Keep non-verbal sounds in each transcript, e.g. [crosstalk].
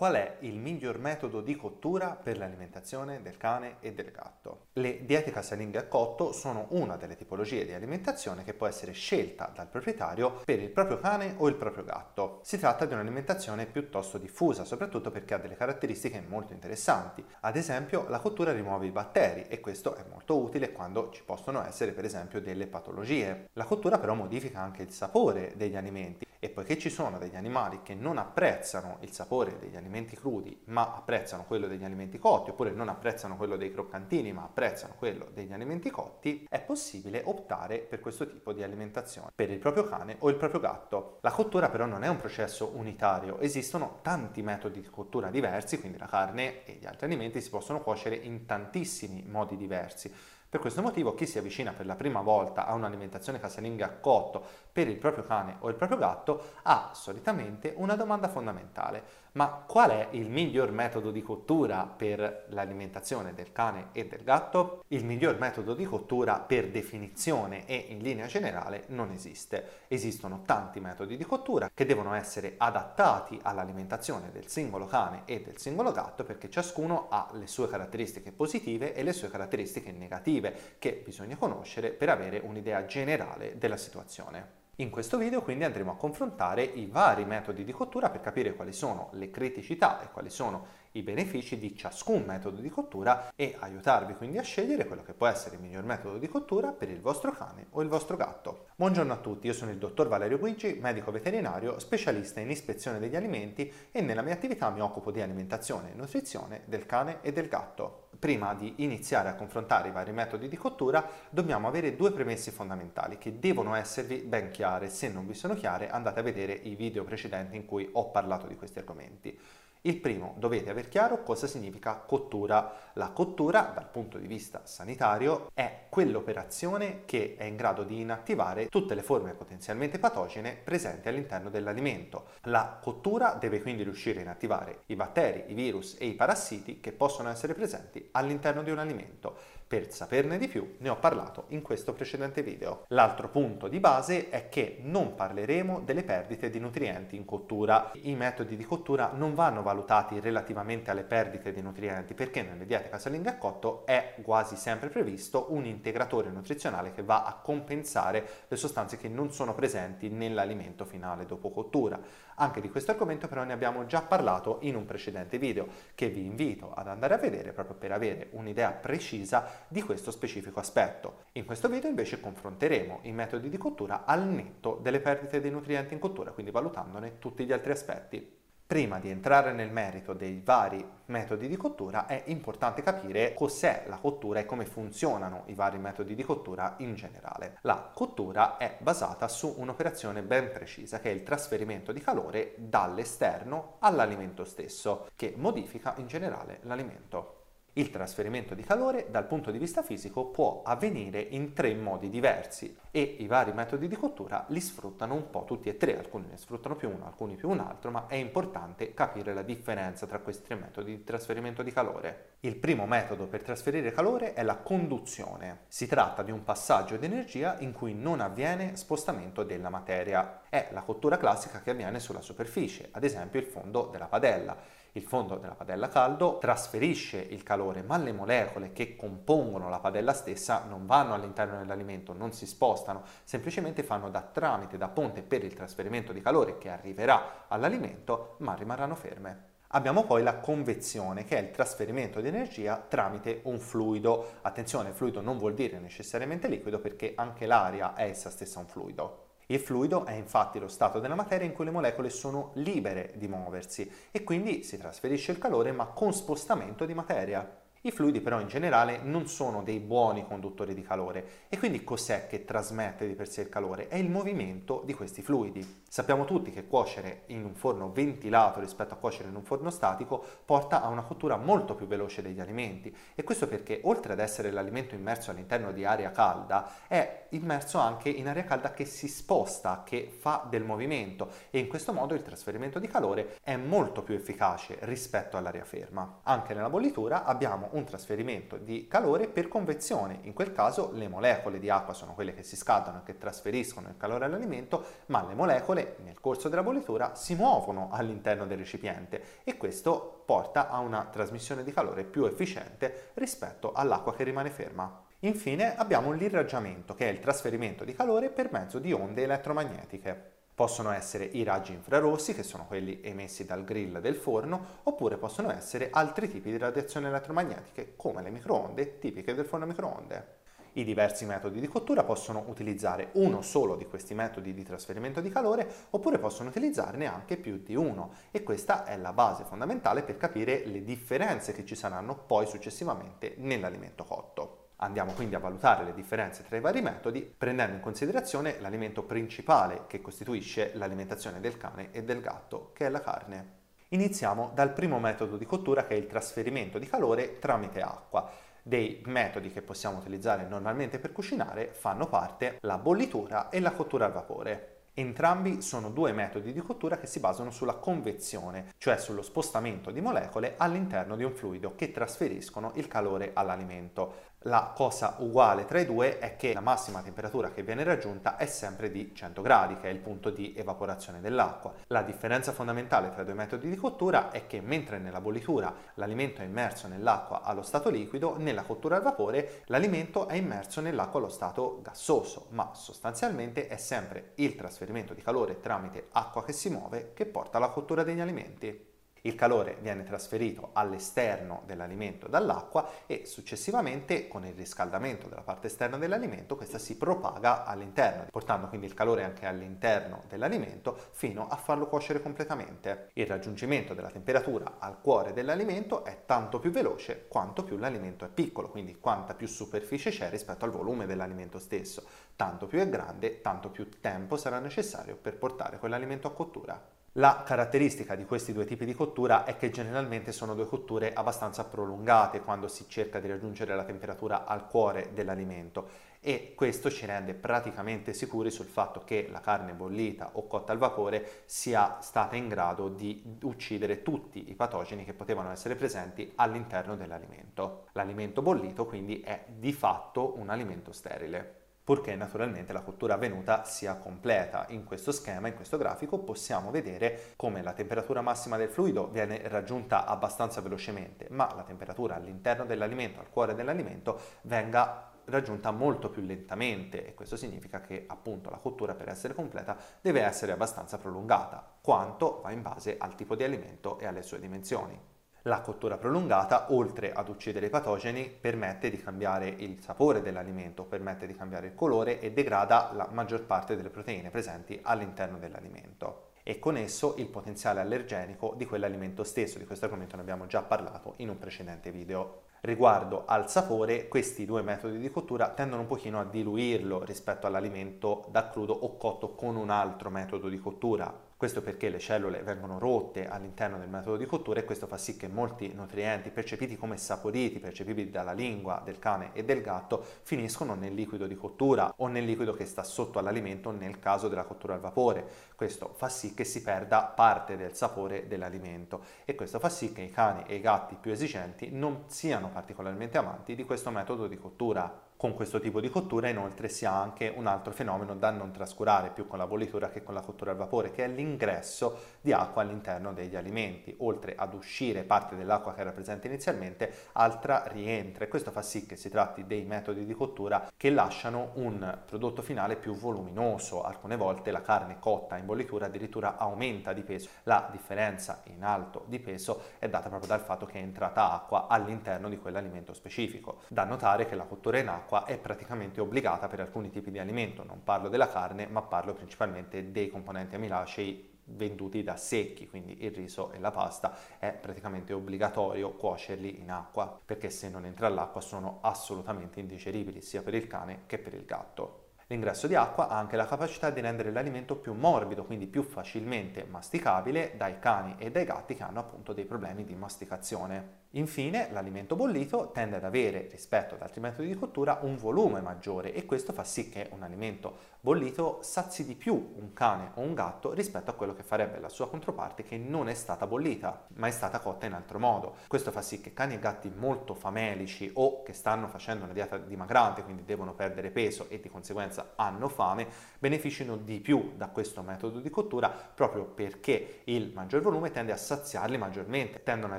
Qual è il miglior metodo di cottura per l'alimentazione del cane e del gatto? Le diete casalinghe a cotto sono una delle tipologie di alimentazione che può essere scelta dal proprietario per il proprio cane o il proprio gatto. Si tratta di un'alimentazione piuttosto diffusa, soprattutto perché ha delle caratteristiche molto interessanti. Ad esempio, la cottura rimuove i batteri e questo è molto utile quando ci possono essere per esempio delle patologie. La cottura però modifica anche il sapore degli alimenti e poiché ci sono degli animali che non apprezzano il sapore degli alimenti crudi, ma apprezzano quello degli alimenti cotti, oppure non apprezzano quello dei croccantini, ma apprezzano quello degli alimenti cotti, è possibile optare per questo tipo di alimentazione per il proprio cane o il proprio gatto. La cottura però non è un processo unitario, esistono tanti metodi di cottura diversi, quindi la carne e gli altri alimenti si possono cuocere in tantissimi modi diversi. Per questo motivo chi si avvicina per la prima volta a un'alimentazione casalinga a cotto per il proprio cane o il proprio gatto ha solitamente una domanda fondamentale. Ma qual è il miglior metodo di cottura per l'alimentazione del cane e del gatto? Il miglior metodo di cottura per definizione e in linea generale non esiste. Esistono tanti metodi di cottura che devono essere adattati all'alimentazione del singolo cane e del singolo gatto perché ciascuno ha le sue caratteristiche positive e le sue caratteristiche negative che bisogna conoscere per avere un'idea generale della situazione. In questo video quindi andremo a confrontare i vari metodi di cottura per capire quali sono le criticità e quali sono i benefici di ciascun metodo di cottura e aiutarvi quindi a scegliere quello che può essere il miglior metodo di cottura per il vostro cane o il vostro gatto. Buongiorno a tutti, io sono il dottor Valerio Guigi, medico veterinario, specialista in ispezione degli alimenti e nella mia attività mi occupo di alimentazione e nutrizione del cane e del gatto prima di iniziare a confrontare i vari metodi di cottura dobbiamo avere due premesse fondamentali che devono esservi ben chiare. Se non vi sono chiare andate a vedere i video precedenti in cui ho parlato di questi argomenti. Il primo, dovete aver chiaro cosa significa cottura. La cottura, dal punto di vista sanitario, è quell'operazione che è in grado di inattivare tutte le forme potenzialmente patogene presenti all'interno dell'alimento. La cottura deve quindi riuscire a inattivare i batteri, i virus e i parassiti che possono essere presenti all'interno di un alimento. Per saperne di più ne ho parlato in questo precedente video. L'altro punto di base è che non parleremo delle perdite di nutrienti in cottura. I metodi di cottura non vanno valutati relativamente alle perdite di nutrienti perché nelle diete casalinghe a cotto è quasi sempre previsto un integratore nutrizionale che va a compensare le sostanze che non sono presenti nell'alimento finale dopo cottura. Anche di questo argomento però ne abbiamo già parlato in un precedente video che vi invito ad andare a vedere proprio per avere un'idea precisa di questo specifico aspetto. In questo video invece confronteremo i metodi di cottura al netto delle perdite dei nutrienti in cottura, quindi valutandone tutti gli altri aspetti. Prima di entrare nel merito dei vari metodi di cottura è importante capire cos'è la cottura e come funzionano i vari metodi di cottura in generale. La cottura è basata su un'operazione ben precisa che è il trasferimento di calore dall'esterno all'alimento stesso che modifica in generale l'alimento. Il trasferimento di calore dal punto di vista fisico può avvenire in tre modi diversi e i vari metodi di cottura li sfruttano un po' tutti e tre, alcuni ne sfruttano più uno, alcuni più un altro, ma è importante capire la differenza tra questi tre metodi di trasferimento di calore. Il primo metodo per trasferire calore è la conduzione. Si tratta di un passaggio di energia in cui non avviene spostamento della materia. È la cottura classica che avviene sulla superficie, ad esempio il fondo della padella il fondo della padella caldo trasferisce il calore, ma le molecole che compongono la padella stessa non vanno all'interno dell'alimento, non si spostano, semplicemente fanno da tramite, da ponte per il trasferimento di calore che arriverà all'alimento, ma rimarranno ferme. Abbiamo poi la convezione, che è il trasferimento di energia tramite un fluido. Attenzione, fluido non vuol dire necessariamente liquido perché anche l'aria è essa stessa un fluido. Il fluido è infatti lo stato della materia in cui le molecole sono libere di muoversi e quindi si trasferisce il calore ma con spostamento di materia. I fluidi però in generale non sono dei buoni conduttori di calore e quindi cos'è che trasmette di per sé il calore? È il movimento di questi fluidi. Sappiamo tutti che cuocere in un forno ventilato rispetto a cuocere in un forno statico porta a una cottura molto più veloce degli alimenti e questo perché oltre ad essere l'alimento immerso all'interno di aria calda è immerso anche in aria calda che si sposta, che fa del movimento e in questo modo il trasferimento di calore è molto più efficace rispetto all'aria ferma. Anche nella bollitura abbiamo un trasferimento di calore per convezione. In quel caso le molecole di acqua sono quelle che si scaldano e che trasferiscono il calore all'alimento, ma le molecole nel corso della bollitura si muovono all'interno del recipiente e questo porta a una trasmissione di calore più efficiente rispetto all'acqua che rimane ferma. Infine abbiamo l'irraggiamento, che è il trasferimento di calore per mezzo di onde elettromagnetiche. Possono essere i raggi infrarossi, che sono quelli emessi dal grill del forno, oppure possono essere altri tipi di radiazioni elettromagnetiche, come le microonde tipiche del forno a microonde. I diversi metodi di cottura possono utilizzare uno solo di questi metodi di trasferimento di calore oppure possono utilizzarne anche più di uno e questa è la base fondamentale per capire le differenze che ci saranno poi successivamente nell'alimento cotto. Andiamo quindi a valutare le differenze tra i vari metodi prendendo in considerazione l'alimento principale che costituisce l'alimentazione del cane e del gatto, che è la carne. Iniziamo dal primo metodo di cottura che è il trasferimento di calore tramite acqua. Dei metodi che possiamo utilizzare normalmente per cucinare fanno parte la bollitura e la cottura al vapore. Entrambi sono due metodi di cottura che si basano sulla convezione, cioè sullo spostamento di molecole all'interno di un fluido che trasferiscono il calore all'alimento. La cosa uguale tra i due è che la massima temperatura che viene raggiunta è sempre di 100 gradi, che è il punto di evaporazione dell'acqua. La differenza fondamentale tra i due metodi di cottura è che mentre nella bollitura l'alimento è immerso nell'acqua allo stato liquido, nella cottura al vapore l'alimento è immerso nell'acqua allo stato gassoso, ma sostanzialmente è sempre il trasferimento di calore tramite acqua che si muove che porta alla cottura degli alimenti. Il calore viene trasferito all'esterno dell'alimento dall'acqua e successivamente con il riscaldamento della parte esterna dell'alimento questa si propaga all'interno, portando quindi il calore anche all'interno dell'alimento fino a farlo cuocere completamente. Il raggiungimento della temperatura al cuore dell'alimento è tanto più veloce quanto più l'alimento è piccolo, quindi quanta più superficie c'è rispetto al volume dell'alimento stesso. Tanto più è grande, tanto più tempo sarà necessario per portare quell'alimento a cottura. La caratteristica di questi due tipi di cottura è che generalmente sono due cotture abbastanza prolungate quando si cerca di raggiungere la temperatura al cuore dell'alimento e questo ci rende praticamente sicuri sul fatto che la carne bollita o cotta al vapore sia stata in grado di uccidere tutti i patogeni che potevano essere presenti all'interno dell'alimento. L'alimento bollito quindi è di fatto un alimento sterile purché naturalmente la cottura avvenuta sia completa. In questo schema, in questo grafico, possiamo vedere come la temperatura massima del fluido viene raggiunta abbastanza velocemente, ma la temperatura all'interno dell'alimento, al cuore dell'alimento, venga raggiunta molto più lentamente e questo significa che appunto la cottura per essere completa deve essere abbastanza prolungata, quanto va in base al tipo di alimento e alle sue dimensioni. La cottura prolungata, oltre ad uccidere i patogeni, permette di cambiare il sapore dell'alimento, permette di cambiare il colore e degrada la maggior parte delle proteine presenti all'interno dell'alimento e con esso il potenziale allergenico di quell'alimento stesso. Di questo argomento ne abbiamo già parlato in un precedente video. Riguardo al sapore, questi due metodi di cottura tendono un pochino a diluirlo rispetto all'alimento da crudo o cotto con un altro metodo di cottura. Questo perché le cellule vengono rotte all'interno del metodo di cottura e questo fa sì che molti nutrienti percepiti come saporiti, percepibili dalla lingua del cane e del gatto, finiscono nel liquido di cottura o nel liquido che sta sotto all'alimento nel caso della cottura al vapore. Questo fa sì che si perda parte del sapore dell'alimento e questo fa sì che i cani e i gatti più esigenti non siano particolarmente amanti di questo metodo di cottura. Con questo tipo di cottura inoltre si ha anche un altro fenomeno da non trascurare più con la bollitura che con la cottura al vapore, che è l'ingresso di acqua all'interno degli alimenti. Oltre ad uscire parte dell'acqua che era presente inizialmente, altra rientra e questo fa sì che si tratti dei metodi di cottura che lasciano un prodotto finale più voluminoso. Alcune volte la carne cotta in bollitura addirittura aumenta di peso. La differenza in alto di peso è data proprio dal fatto che è entrata acqua all'interno di quell'alimento specifico. Da notare che la cottura in acqua l'acqua è praticamente obbligata per alcuni tipi di alimento, non parlo della carne ma parlo principalmente dei componenti amilacei venduti da secchi, quindi il riso e la pasta, è praticamente obbligatorio cuocerli in acqua, perché se non entra l'acqua sono assolutamente indigeribili sia per il cane che per il gatto. L'ingresso di acqua ha anche la capacità di rendere l'alimento più morbido, quindi più facilmente masticabile dai cani e dai gatti che hanno appunto dei problemi di masticazione. Infine, l'alimento bollito tende ad avere, rispetto ad altri metodi di cottura, un volume maggiore e questo fa sì che un alimento bollito sazi di più un cane o un gatto rispetto a quello che farebbe la sua controparte che non è stata bollita, ma è stata cotta in altro modo. Questo fa sì che cani e gatti molto famelici o che stanno facendo una dieta dimagrante, quindi devono perdere peso e di conseguenza hanno fame, beneficino di più da questo metodo di cottura proprio perché il maggior volume tende a saziarli maggiormente, tendono a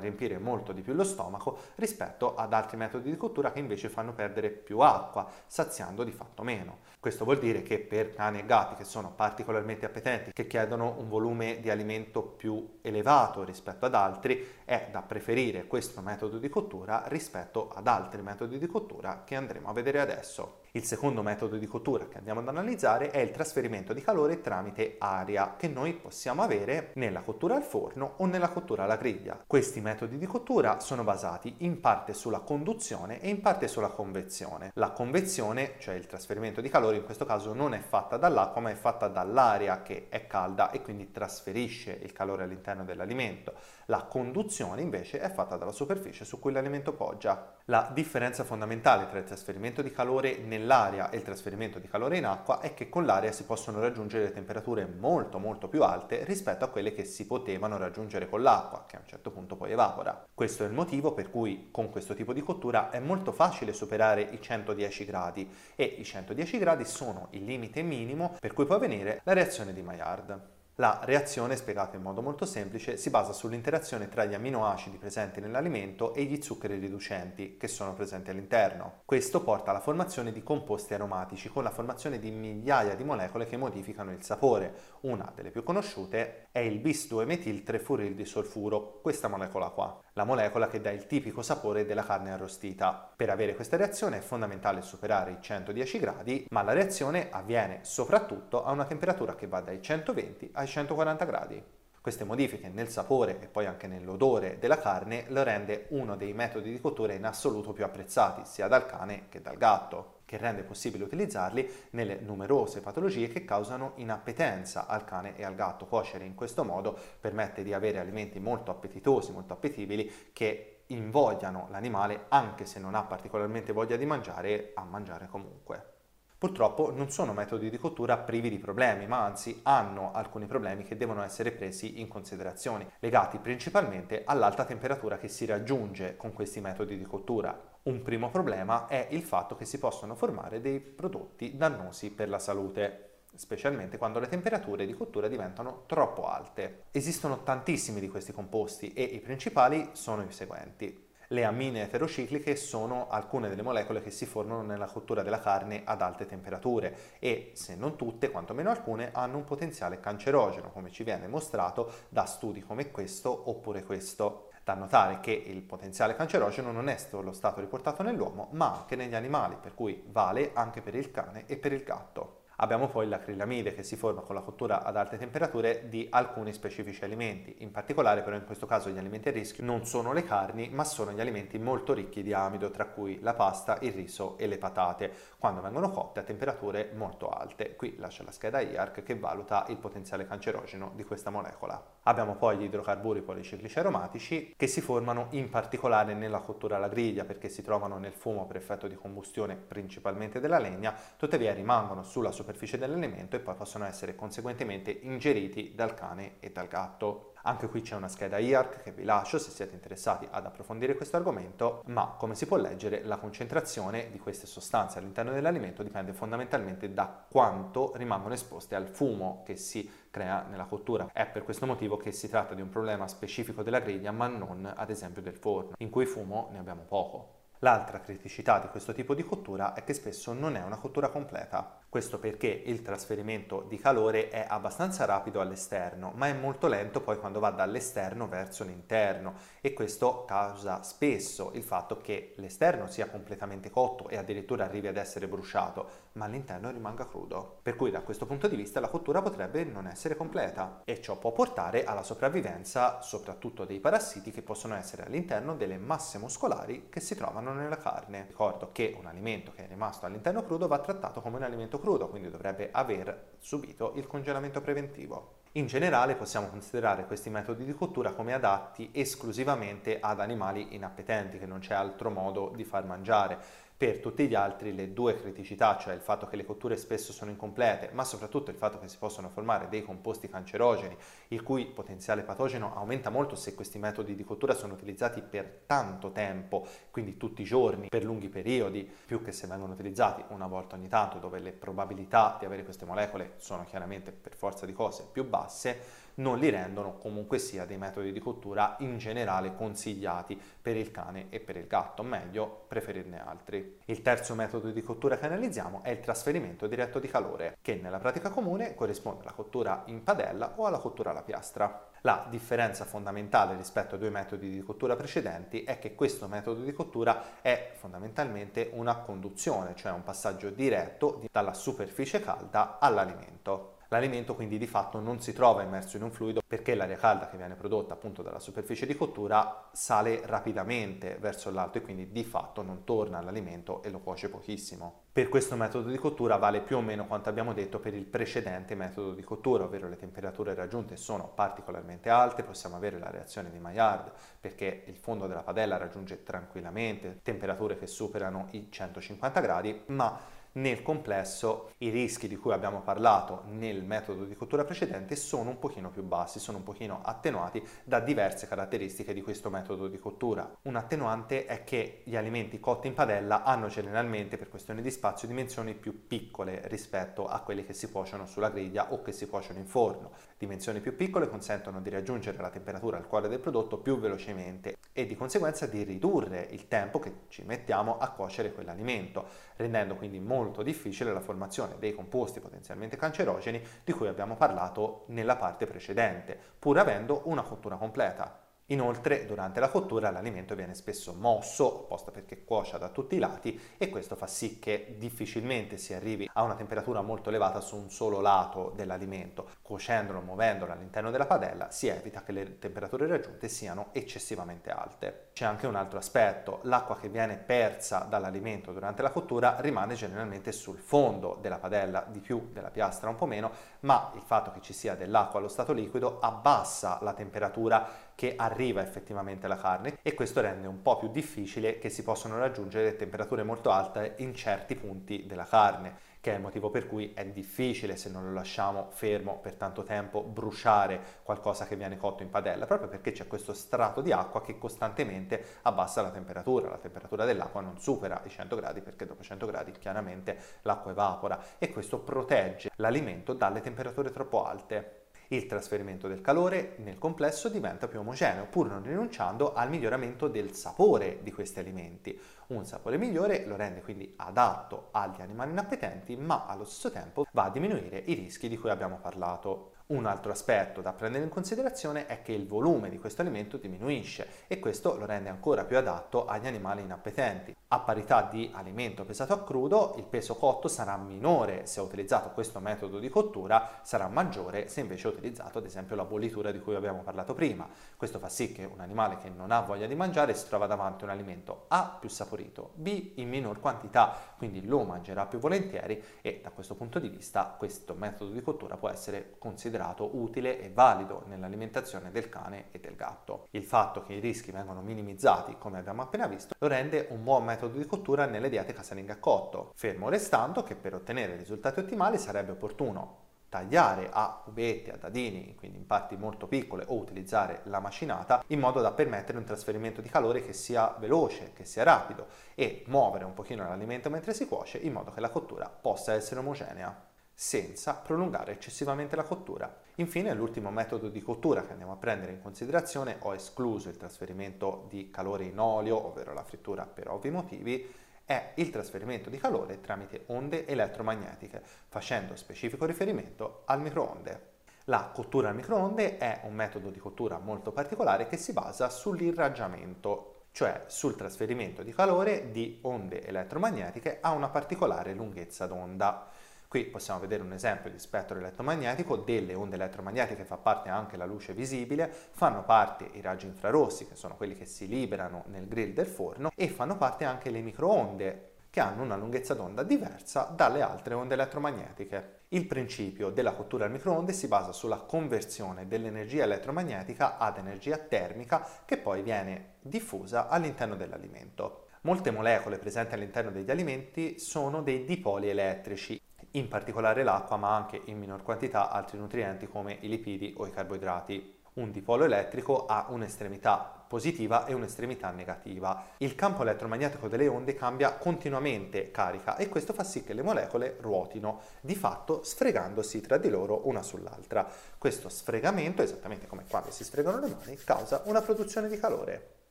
riempire molto di più lo lo stomaco rispetto ad altri metodi di cottura che invece fanno perdere più acqua, saziando di fatto meno. Questo vuol dire che per cani e gatti che sono particolarmente appetenti, che chiedono un volume di alimento più elevato rispetto ad altri, è da preferire questo metodo di cottura rispetto ad altri metodi di cottura che andremo a vedere adesso. Il secondo metodo di cottura che andiamo ad analizzare è il trasferimento di calore tramite aria che noi possiamo avere nella cottura al forno o nella cottura alla griglia. Questi metodi di cottura sono basati in parte sulla conduzione e in parte sulla convezione. La convezione, cioè il trasferimento di calore, in questo caso non è fatta dall'acqua ma è fatta dall'aria che è calda e quindi trasferisce il calore all'interno dell'alimento. La conduzione invece è fatta dalla superficie su cui l'alimento poggia. La differenza fondamentale tra il trasferimento di calore nell'aria e il trasferimento di calore in acqua è che con l'aria si possono raggiungere temperature molto molto più alte rispetto a quelle che si potevano raggiungere con l'acqua, che a un certo punto poi evapora. Questo è il motivo per cui con questo tipo di cottura è molto facile superare i 110 gradi e i 110 gradi sono il limite minimo per cui può avvenire la reazione di Maillard. La reazione, spiegata in modo molto semplice, si basa sull'interazione tra gli aminoacidi presenti nell'alimento e gli zuccheri riducenti che sono presenti all'interno. Questo porta alla formazione di composti aromatici con la formazione di migliaia di molecole che modificano il sapore. Una delle più conosciute è il bis 2 metil 3 solfuro, questa molecola qua, la molecola che dà il tipico sapore della carne arrostita. Per avere questa reazione è fondamentale superare i 110 gradi, ma la reazione avviene soprattutto a una temperatura che va dai 120 ai ai 140 gradi. Queste modifiche nel sapore e poi anche nell'odore della carne lo rende uno dei metodi di cottura in assoluto più apprezzati sia dal cane che dal gatto, che rende possibile utilizzarli nelle numerose patologie che causano inappetenza al cane e al gatto. Cuocere in questo modo permette di avere alimenti molto appetitosi, molto appetibili che invogliano l'animale, anche se non ha particolarmente voglia di mangiare, a mangiare comunque. Purtroppo non sono metodi di cottura privi di problemi, ma anzi hanno alcuni problemi che devono essere presi in considerazione, legati principalmente all'alta temperatura che si raggiunge con questi metodi di cottura. Un primo problema è il fatto che si possono formare dei prodotti dannosi per la salute specialmente quando le temperature di cottura diventano troppo alte. Esistono tantissimi di questi composti e i principali sono i seguenti. Le amine eterocicliche sono alcune delle molecole che si formano nella cottura della carne ad alte temperature e, se non tutte, quantomeno alcune, hanno un potenziale cancerogeno, come ci viene mostrato da studi come questo oppure questo. Da notare che il potenziale cancerogeno non è solo stato riportato nell'uomo, ma anche negli animali, per cui vale anche per il cane e per il gatto. Abbiamo poi l'acrilamide che si forma con la cottura ad alte temperature di alcuni specifici alimenti, in particolare però in questo caso gli alimenti a rischio non sono le carni ma sono gli alimenti molto ricchi di amido tra cui la pasta, il riso e le patate, quando vengono cotte a temperature molto alte. Qui lascia la scheda IARC che valuta il potenziale cancerogeno di questa molecola. Abbiamo poi gli idrocarburi policiclici aromatici che si formano in particolare nella cottura alla griglia perché si trovano nel fumo per effetto di combustione principalmente della legna, tuttavia rimangono sulla superficie dell'elemento e poi possono essere conseguentemente ingeriti dal cane e dal gatto. Anche qui c'è una scheda IARC che vi lascio se siete interessati ad approfondire questo argomento, ma come si può leggere la concentrazione di queste sostanze all'interno dell'alimento dipende fondamentalmente da quanto rimangono esposte al fumo che si crea nella cottura. È per questo motivo che si tratta di un problema specifico della griglia ma non ad esempio del forno, in cui fumo ne abbiamo poco. L'altra criticità di questo tipo di cottura è che spesso non è una cottura completa. Questo perché il trasferimento di calore è abbastanza rapido all'esterno, ma è molto lento poi quando va dall'esterno verso l'interno e questo causa spesso il fatto che l'esterno sia completamente cotto e addirittura arrivi ad essere bruciato, ma l'interno rimanga crudo. Per cui da questo punto di vista la cottura potrebbe non essere completa e ciò può portare alla sopravvivenza soprattutto dei parassiti che possono essere all'interno delle masse muscolari che si trovano nella carne. Ricordo che un alimento che è rimasto all'interno crudo va trattato come un alimento crudo, quindi dovrebbe aver subito il congelamento preventivo. In generale possiamo considerare questi metodi di cottura come adatti esclusivamente ad animali inappetenti, che non c'è altro modo di far mangiare. Per tutti gli altri le due criticità, cioè il fatto che le cotture spesso sono incomplete, ma soprattutto il fatto che si possono formare dei composti cancerogeni, il cui potenziale patogeno aumenta molto se questi metodi di cottura sono utilizzati per tanto tempo, quindi tutti i giorni, per lunghi periodi, più che se vengono utilizzati una volta ogni tanto, dove le probabilità di avere queste molecole sono chiaramente per forza di cose più basse, non li rendono comunque sia dei metodi di cottura in generale consigliati per il cane e per il gatto, meglio preferirne altri. Il terzo metodo di cottura che analizziamo è il trasferimento diretto di calore, che nella pratica comune corrisponde alla cottura in padella o alla cottura alla piastra. La differenza fondamentale rispetto ai due metodi di cottura precedenti è che questo metodo di cottura è fondamentalmente una conduzione, cioè un passaggio diretto dalla superficie calda all'alimento. L'alimento quindi di fatto non si trova immerso in un fluido perché l'aria calda che viene prodotta appunto dalla superficie di cottura sale rapidamente verso l'alto e quindi di fatto non torna all'alimento e lo cuoce pochissimo. Per questo metodo di cottura vale più o meno quanto abbiamo detto per il precedente metodo di cottura, ovvero le temperature raggiunte sono particolarmente alte, possiamo avere la reazione di Maillard perché il fondo della padella raggiunge tranquillamente temperature che superano i 150 gradi, ma nel complesso i rischi di cui abbiamo parlato nel metodo di cottura precedente sono un pochino più bassi, sono un pochino attenuati da diverse caratteristiche di questo metodo di cottura. Un attenuante è che gli alimenti cotti in padella hanno generalmente per questione di spazio dimensioni più piccole rispetto a quelli che si cuociono sulla griglia o che si cuociono in forno. Dimensioni più piccole consentono di raggiungere la temperatura al cuore del prodotto più velocemente e di conseguenza di ridurre il tempo che ci mettiamo a cuocere quell'alimento, rendendo quindi molto difficile la formazione dei composti potenzialmente cancerogeni di cui abbiamo parlato nella parte precedente, pur avendo una cottura completa. Inoltre, durante la cottura l'alimento viene spesso mosso, apposta perché cuocia da tutti i lati, e questo fa sì che difficilmente si arrivi a una temperatura molto elevata su un solo lato dell'alimento. Cuocendolo, muovendolo all'interno della padella, si evita che le temperature raggiunte siano eccessivamente alte. C'è anche un altro aspetto, l'acqua che viene persa dall'alimento durante la cottura rimane generalmente sul fondo della padella, di più della piastra un po' meno, ma il fatto che ci sia dell'acqua allo stato liquido abbassa la temperatura che arriva effettivamente alla carne e questo rende un po' più difficile che si possano raggiungere temperature molto alte in certi punti della carne che è il motivo per cui è difficile se non lo lasciamo fermo per tanto tempo bruciare qualcosa che viene cotto in padella, proprio perché c'è questo strato di acqua che costantemente abbassa la temperatura, la temperatura dell'acqua non supera i 100 gradi perché dopo 100 gradi chiaramente l'acqua evapora e questo protegge l'alimento dalle temperature troppo alte il trasferimento del calore nel complesso diventa più omogeneo, pur non rinunciando al miglioramento del sapore di questi alimenti. Un sapore migliore lo rende quindi adatto agli animali inappetenti, ma allo stesso tempo va a diminuire i rischi di cui abbiamo parlato. Un altro aspetto da prendere in considerazione è che il volume di questo alimento diminuisce e questo lo rende ancora più adatto agli animali inappetenti. A parità di alimento pesato a crudo, il peso cotto sarà minore se utilizzato questo metodo di cottura, sarà maggiore se invece utilizzato ad esempio la bollitura di cui abbiamo parlato prima. Questo fa sì che un animale che non ha voglia di mangiare si trova davanti a un alimento A più saporito, B in minor quantità, quindi lo mangerà più volentieri e da questo punto di vista questo metodo di cottura può essere considerato considerato utile e valido nell'alimentazione del cane e del gatto. Il fatto che i rischi vengano minimizzati, come abbiamo appena visto, lo rende un buon metodo di cottura nelle diete casalinghe a cotto, fermo restando che per ottenere risultati ottimali sarebbe opportuno tagliare a cubetti, a dadini, quindi in parti molto piccole o utilizzare la macinata in modo da permettere un trasferimento di calore che sia veloce, che sia rapido e muovere un pochino l'alimento mentre si cuoce in modo che la cottura possa essere omogenea senza prolungare eccessivamente la cottura. Infine, l'ultimo metodo di cottura che andiamo a prendere in considerazione, ho escluso il trasferimento di calore in olio, ovvero la frittura per ovvi motivi, è il trasferimento di calore tramite onde elettromagnetiche, facendo specifico riferimento al microonde. La cottura al microonde è un metodo di cottura molto particolare che si basa sull'irraggiamento, cioè sul trasferimento di calore di onde elettromagnetiche a una particolare lunghezza d'onda. Qui possiamo vedere un esempio di spettro elettromagnetico, delle onde elettromagnetiche fa parte anche la luce visibile, fanno parte i raggi infrarossi, che sono quelli che si liberano nel grill del forno, e fanno parte anche le microonde che hanno una lunghezza d'onda diversa dalle altre onde elettromagnetiche. Il principio della cottura al microonde si basa sulla conversione dell'energia elettromagnetica ad energia termica che poi viene diffusa all'interno dell'alimento. Molte molecole presenti all'interno degli alimenti sono dei dipoli elettrici, in particolare l'acqua, ma anche in minor quantità altri nutrienti come i lipidi o i carboidrati. Un dipolo elettrico ha un'estremità positiva e un'estremità negativa. Il campo elettromagnetico delle onde cambia continuamente carica e questo fa sì che le molecole ruotino, di fatto sfregandosi tra di loro una sull'altra. Questo sfregamento, esattamente come quando si sfregano le mani, causa una produzione di calore.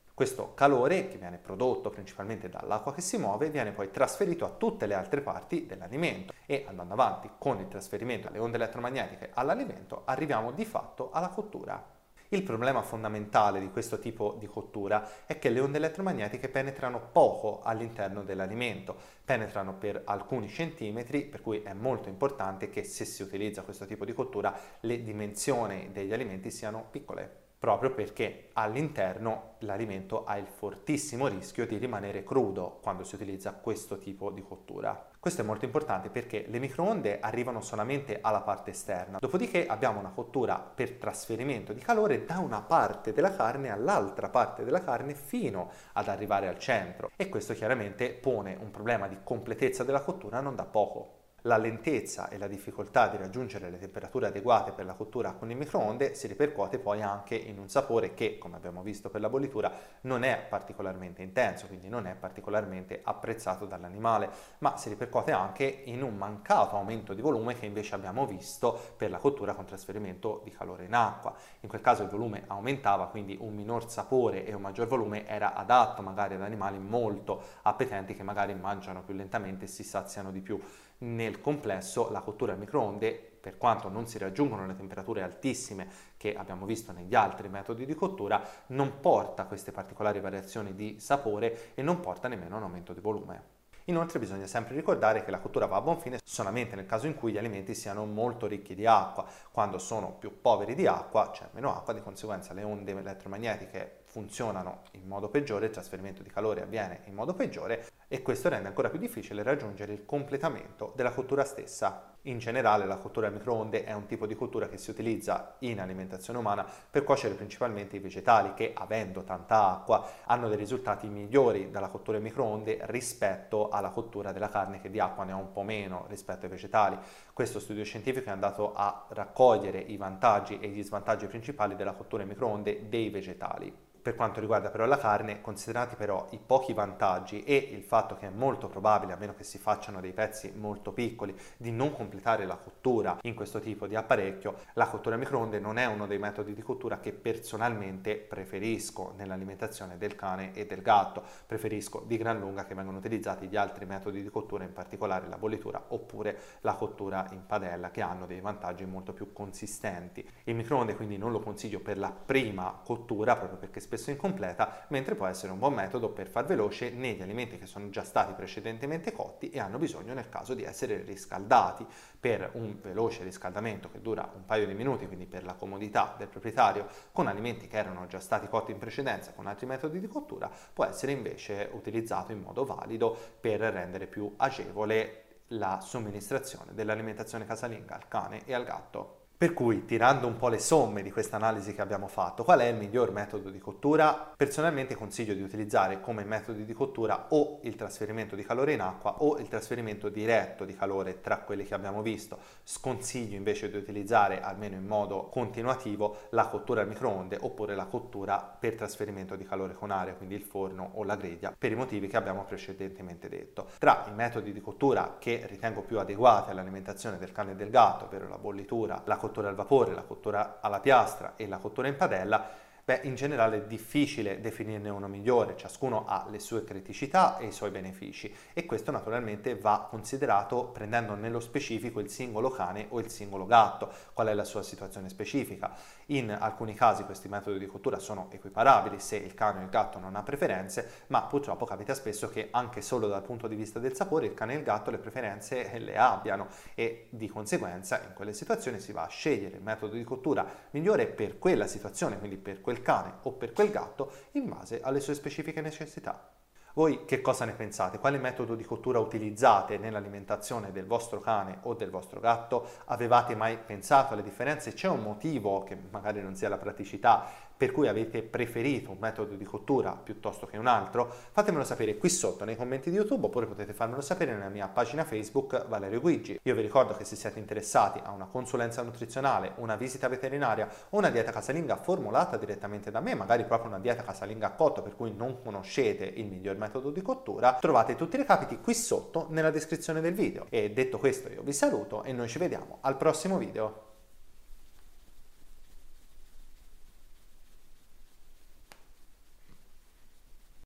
Questo calore, che viene prodotto principalmente dall'acqua che si muove, viene poi trasferito a tutte le altre parti dell'alimento e andando avanti con il trasferimento delle onde elettromagnetiche all'alimento arriviamo di fatto alla cottura. Il problema fondamentale di questo tipo di cottura è che le onde elettromagnetiche penetrano poco all'interno dell'alimento, penetrano per alcuni centimetri, per cui è molto importante che se si utilizza questo tipo di cottura le dimensioni degli alimenti siano piccole proprio perché all'interno l'alimento ha il fortissimo rischio di rimanere crudo quando si utilizza questo tipo di cottura. Questo è molto importante perché le microonde arrivano solamente alla parte esterna, dopodiché abbiamo una cottura per trasferimento di calore da una parte della carne all'altra parte della carne fino ad arrivare al centro e questo chiaramente pone un problema di completezza della cottura non da poco. La lentezza e la difficoltà di raggiungere le temperature adeguate per la cottura con il microonde si ripercuote poi anche in un sapore che, come abbiamo visto per la bollitura, non è particolarmente intenso, quindi non è particolarmente apprezzato dall'animale, ma si ripercuote anche in un mancato aumento di volume che invece abbiamo visto per la cottura con trasferimento di calore in acqua. In quel caso il volume aumentava, quindi un minor sapore e un maggior volume era adatto magari ad animali molto appetenti che magari mangiano più lentamente e si saziano di più nel complesso la cottura al microonde, per quanto non si raggiungono le temperature altissime che abbiamo visto negli altri metodi di cottura, non porta queste particolari variazioni di sapore e non porta nemmeno un aumento di volume. Inoltre bisogna sempre ricordare che la cottura va a buon fine solamente nel caso in cui gli alimenti siano molto ricchi di acqua. Quando sono più poveri di acqua c'è meno acqua, di conseguenza le onde elettromagnetiche funzionano in modo peggiore, il trasferimento di calore avviene in modo peggiore e questo rende ancora più difficile raggiungere il completamento della cottura stessa. In generale la cottura a microonde è un tipo di cottura che si utilizza in alimentazione umana per cuocere principalmente i vegetali che avendo tanta acqua hanno dei risultati migliori dalla cottura a microonde rispetto alla cottura della carne che di acqua ne ha un po' meno rispetto ai vegetali. Questo studio scientifico è andato a raccogliere i vantaggi e gli svantaggi principali della cottura a microonde dei vegetali. Per quanto riguarda però la carne, considerati però i pochi vantaggi e il fatto che è molto probabile, a meno che si facciano dei pezzi molto piccoli, di non completare la cottura in questo tipo di apparecchio, la cottura a microonde non è uno dei metodi di cottura che personalmente preferisco nell'alimentazione del cane e del gatto. Preferisco di gran lunga che vengano utilizzati gli altri metodi di cottura, in particolare la bollitura oppure la cottura in padella, che hanno dei vantaggi molto più consistenti. Il microonde quindi non lo consiglio per la prima cottura, proprio perché spesso incompleta, mentre può essere un buon metodo per far veloce negli alimenti che sono già stati precedentemente cotti e hanno bisogno nel caso di essere riscaldati per un veloce riscaldamento che dura un paio di minuti, quindi per la comodità del proprietario, con alimenti che erano già stati cotti in precedenza con altri metodi di cottura, può essere invece utilizzato in modo valido per rendere più agevole la somministrazione dell'alimentazione casalinga al cane e al gatto. Per cui, tirando un po' le somme di questa analisi che abbiamo fatto, qual è il miglior metodo di cottura? Personalmente consiglio di utilizzare come metodi di cottura o il trasferimento di calore in acqua o il trasferimento diretto di calore tra quelli che abbiamo visto. Sconsiglio invece di utilizzare, almeno in modo continuativo, la cottura al microonde oppure la cottura per trasferimento di calore con aria, quindi il forno o la griglia, per i motivi che abbiamo precedentemente detto. Tra i metodi di cottura che ritengo più adeguati all'alimentazione del cane e del gatto, ovvero la bollitura, la cottura cottura al vapore, la cottura alla piastra e la cottura in padella, Beh, in generale è difficile definirne uno migliore, ciascuno ha le sue criticità e i suoi benefici e questo naturalmente va considerato prendendo nello specifico il singolo cane o il singolo gatto, qual è la sua situazione specifica. In alcuni casi questi metodi di cottura sono equiparabili se il cane o il gatto non ha preferenze, ma purtroppo capita spesso che anche solo dal punto di vista del sapore il cane e il gatto le preferenze [laughs] le abbiano e di conseguenza in quelle situazioni si va a scegliere il metodo di cottura migliore per quella situazione, quindi per quel cane o per quel gatto in base alle sue specifiche necessità. Voi che cosa ne pensate? Quale metodo di cottura utilizzate nell'alimentazione del vostro cane o del vostro gatto? Avevate mai pensato alle differenze? C'è un motivo che magari non sia la praticità per cui avete preferito un metodo di cottura piuttosto che un altro? Fatemelo sapere qui sotto nei commenti di YouTube oppure potete farmelo sapere nella mia pagina Facebook Valerio Guigi. Io vi ricordo che se siete interessati a una consulenza nutrizionale, una visita veterinaria o una dieta casalinga formulata direttamente da me, magari proprio una dieta casalinga a cotto per cui non conoscete il miglior metodo di cottura, trovate tutti i recapiti qui sotto nella descrizione del video. E detto questo io vi saluto e noi ci vediamo al prossimo video.